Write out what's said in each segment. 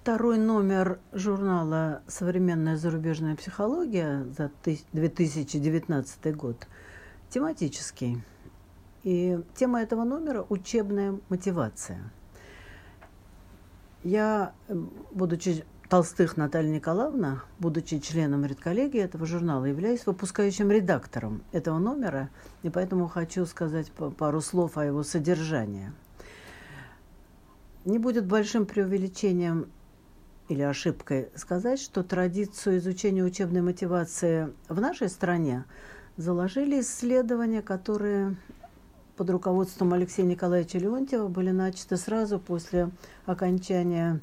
второй номер журнала «Современная зарубежная психология» за 2019 год тематический. И тема этого номера – учебная мотивация. Я, будучи Толстых Наталья Николаевна, будучи членом редколлегии этого журнала, являюсь выпускающим редактором этого номера, и поэтому хочу сказать пару слов о его содержании – не будет большим преувеличением или ошибкой сказать, что традицию изучения учебной мотивации в нашей стране заложили исследования, которые под руководством Алексея Николаевича Леонтьева были начаты сразу после окончания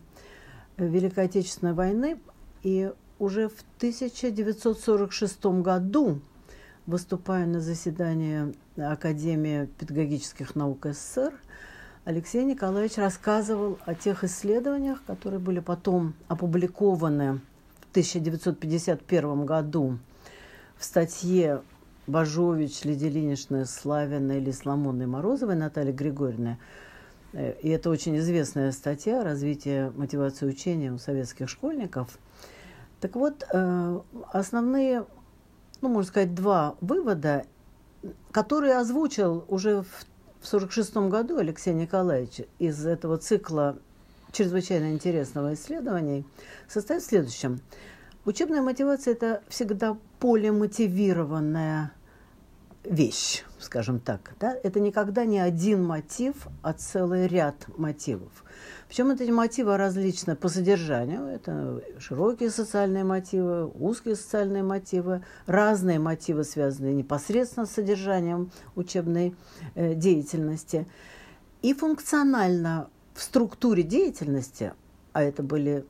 Великой Отечественной войны. И уже в 1946 году, выступая на заседании Академии педагогических наук СССР, Алексей Николаевич рассказывал о тех исследованиях, которые были потом опубликованы в 1951 году в статье Бажович, Лидия Ильинична Славина или Соломонной Морозовой Натальи Григорьевны. Э, и это очень известная статья «Развитие мотивации учения у советских школьников». Так вот, э, основные, ну, можно сказать, два вывода, которые озвучил уже в в 1946 году Алексей Николаевич из этого цикла чрезвычайно интересного исследований состоит в следующем. Учебная мотивация – это всегда полемотивированная вещь, скажем так. Да? Это никогда не один мотив, а целый ряд мотивов. Причем эти мотивы различны по содержанию. Это широкие социальные мотивы, узкие социальные мотивы, разные мотивы, связанные непосредственно с содержанием учебной э, деятельности. И функционально в структуре деятельности, а это были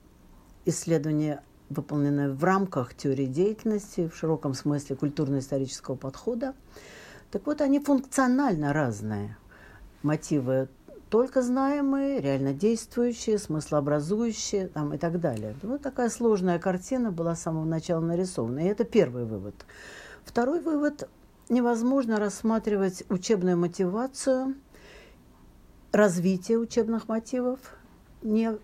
исследования выполненные в рамках теории деятельности, в широком смысле культурно-исторического подхода. Так вот, они функционально разные. Мотивы только знаемые, реально действующие, смыслообразующие там, и так далее. Вот такая сложная картина была с самого начала нарисована. И это первый вывод. Второй вывод – невозможно рассматривать учебную мотивацию, развитие учебных мотивов, не,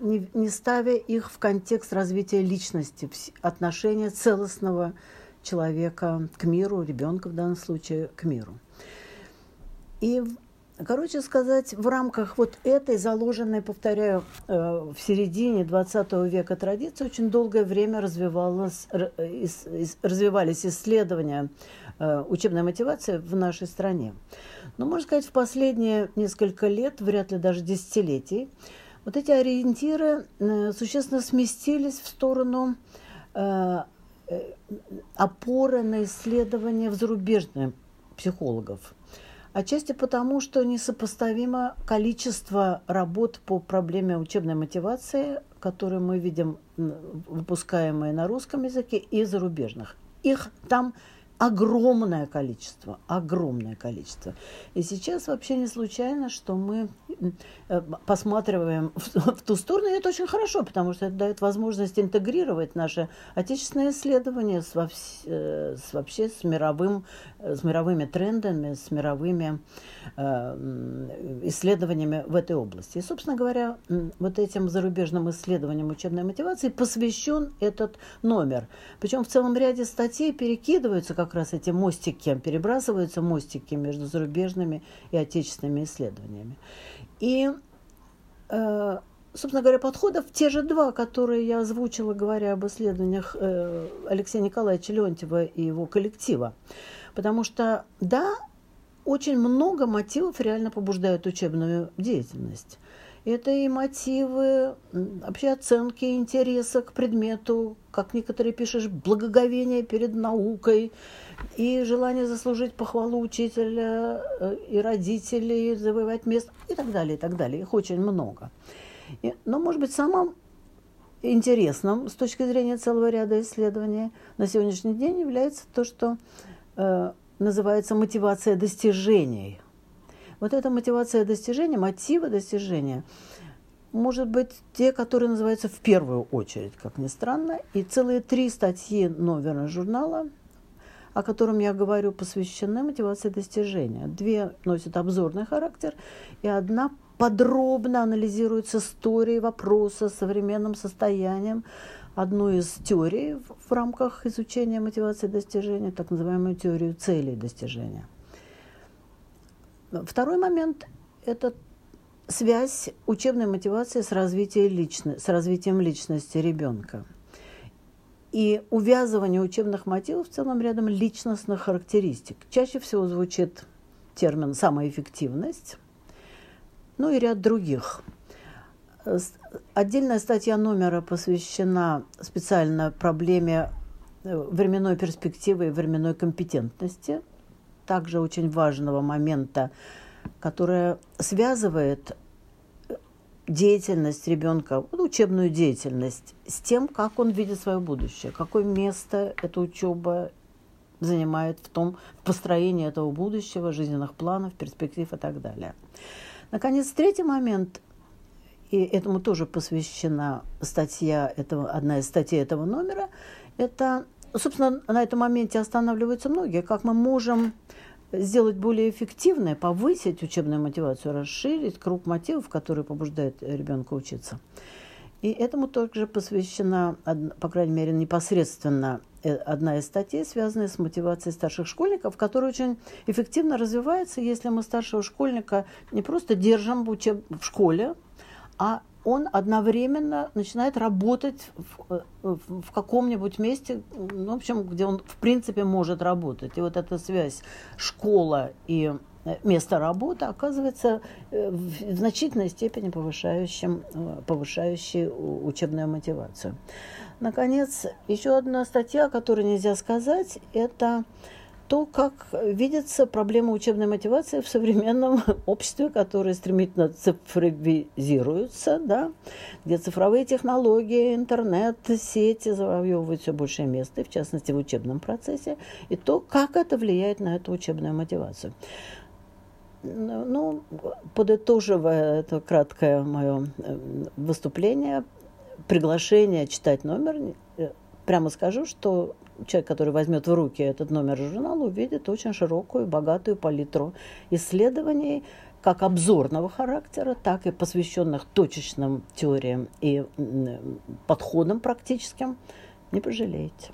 не, не ставя их в контекст развития личности, отношения целостного человека к миру, ребенка в данном случае к миру. И Короче сказать, в рамках вот этой заложенной, повторяю, э, в середине 20 века традиции очень долгое время развивалось, развивались исследования э, учебной мотивации в нашей стране. Но, можно сказать, в последние несколько лет, вряд ли даже десятилетий, вот эти ориентиры э, существенно сместились в сторону опоры на исследования в зарубежных психологов – Отчасти потому, что несопоставимо количество работ по проблеме учебной мотивации, которые мы видим выпускаемые на русском языке и зарубежных. Их там огромное количество, огромное количество. И сейчас вообще не случайно, что мы э, посматриваем в, ту сторону, и это очень хорошо, потому что это дает возможность интегрировать наши отечественные исследования с, во, э, с вообще с, мировым, с мировыми трендами, с мировыми э, исследованиями в этой области. И, собственно говоря, вот этим зарубежным исследованиям учебной мотивации посвящен этот номер. Причем в целом ряде статей перекидываются как раз эти мостики, перебрасываются мостики между зарубежными и отечественными исследованиями. И, э, собственно говоря, подходов те же два, которые я озвучила, говоря об исследованиях э, Алексея Николаевича Леонтьева и его коллектива. Потому что, да, очень много мотивов реально побуждают учебную деятельность. Это и мотивы, вообще оценки интереса к предмету, как некоторые пишешь, благоговение перед наукой, и желание заслужить похвалу учителя э, и родителей, завоевать место и так далее, и так далее. Их очень много. Но, может быть, самым интересным с точки зрения целого ряда исследований на сегодняшний день является то, что э, называется мотивация достижений – вот эта мотивация достижения, мотивы достижения, может быть, те, которые называются в первую очередь, как ни странно. И целые три статьи номера журнала, о котором я говорю, посвящены мотивации достижения. Две носят обзорный характер, и одна подробно анализируются истории вопроса с современным состоянием. Одну из теорий в рамках изучения мотивации достижения, так называемую теорию целей достижения. Второй момент – это связь учебной мотивации с развитием, личности, с развитием личности ребенка. И увязывание учебных мотивов в целом рядом личностных характеристик. Чаще всего звучит термин «самоэффективность», ну и ряд других. Отдельная статья номера посвящена специально проблеме э, временной перспективы и временной компетентности, также очень важного момента, которая связывает э, деятельность ребенка, учебную деятельность, с тем, как он видит свое будущее, какое место эта учеба занимает в том построении этого будущего, жизненных планов, перспектив и так далее. Наконец, третий момент, и этому тоже посвящена статья этого, одна из статей этого номера, это, собственно, на этом моменте останавливаются многие, как мы можем сделать более эффективной, повысить учебную мотивацию, расширить круг мотивов, которые побуждают ребенка учиться. И этому также посвящена, по крайней мере, непосредственно э, одна из статей, связанная с мотивацией старших школьников, которая очень эффективно развивается, если мы старшего школьника не просто держим в, учеб... в школе, а он одновременно начинает работать в, э, в каком-нибудь месте, ну, в общем, где он в принципе может работать. И вот эта связь школа и место работы оказывается э, в значительной степени повышающим, э, повышающей учебную мотивацию. Наконец, еще одна статья, о которой нельзя сказать, это то, как видится проблема учебной мотивации в современном обществе, которое стремительно цифровизируется, да, где цифровые технологии, интернет, сети завоевывают все большее место, в частности в учебном процессе, и то, как это влияет на эту учебную мотивацию. Ну, подытоживая это краткое мое э, выступление, приглашение читать номер, э, прямо скажу, что человек, который возьмет в руки этот номер журнала, увидит очень широкую, богатую палитру исследований, как обзорного характера, так и посвященных точечным теориям и подходам практическим. Не пожалеете.